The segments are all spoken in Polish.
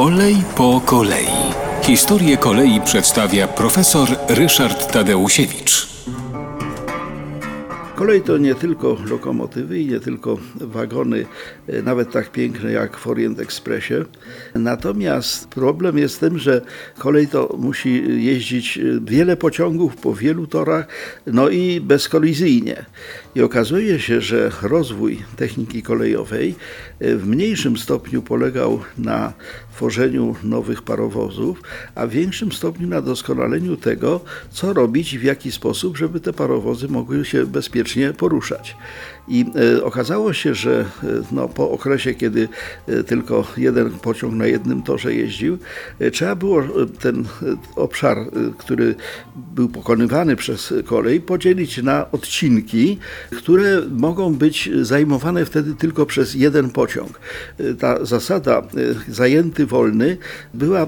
Kolej po kolei. Historię kolei przedstawia profesor Ryszard Tadeusiewicz. Kolej to nie tylko lokomotywy i nie tylko wagony, e, nawet tak piękne jak w Orient Expressie. Natomiast problem jest tym, że kolej to musi jeździć e, wiele pociągów po wielu torach, no i bezkolizyjnie. I okazuje się, że rozwój techniki kolejowej e, w mniejszym stopniu polegał na tworzeniu nowych parowozów, a w większym stopniu na doskonaleniu tego, co robić i w jaki sposób, żeby te parowozy mogły się bezpiecznie poruszać. I e, okazało się, że e, no, po okresie, kiedy e, tylko jeden pociąg na jednym torze jeździł, trzeba było ten obszar, który był pokonywany przez kolej, podzielić na odcinki, które mogą być zajmowane wtedy tylko przez jeden pociąg. Ta zasada zajęty wolny była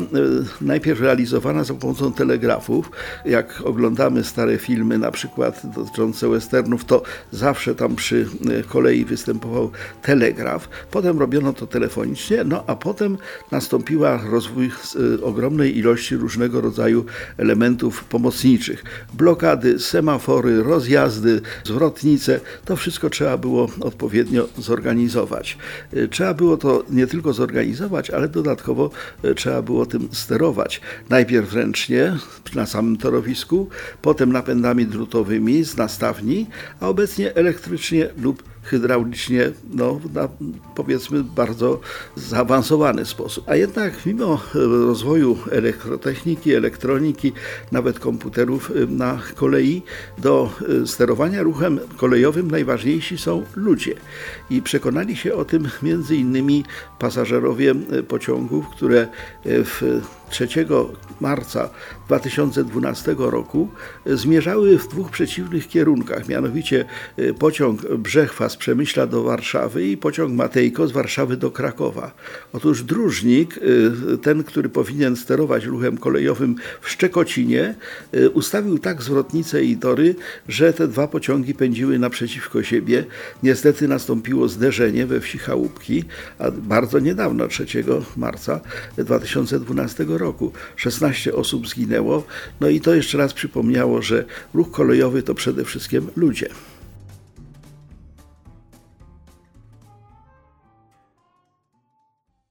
najpierw realizowana za pomocą telegrafów. Jak oglądamy stare filmy, na przykład dotyczące westernów, to zawsze tam przy e, kolei występował telegraf. Potem robiono to telefonicznie, no a potem nastąpiła rozwój e, ogromnej ilości różnego rodzaju elementów pomocniczych. Blokady, semafory, rozjazdy, zwrotnice, to wszystko trzeba było odpowiednio zorganizować. E, Trzeba było to nie tylko zorganizować, ale dodatkowo trzeba było tym sterować. Najpierw ręcznie na samym torowisku, potem napędami drutowymi z nastawni, a obecnie elektrycznie lub hydraulicznie, no, na powiedzmy bardzo zaawansowany sposób. A jednak mimo e, rozwoju elektrotechniki, elektroniki, nawet komputerów e, na kolei, do e, sterowania ruchem kolejowym najważniejsi są ludzie. I przekonali się o tym między innymi pasażerowie pociągów, które w 3 marca 2012 roku zmierzały w dwóch przeciwnych kierunkach, mianowicie pociąg Brzechwa z Przemyśla do Warszawy i pociąg Matejko z Warszawy do Krakowa. Otóż dróżnik, e, ten, który powinien sterować ruchem kolejowym w Szczekocinie, e, ustawił tak zwrotnice i tory, że te dwa pociągi pędziły naprzeciwko siebie. Niestety nastąpiło zderzenie we wsi Chałupki, a bardzo niedawno, 3 marca 2012 roku. 16 osób zginęło. No i to jeszcze raz przypomniało, że ruch kolejowy to przede wszystkim ludzie.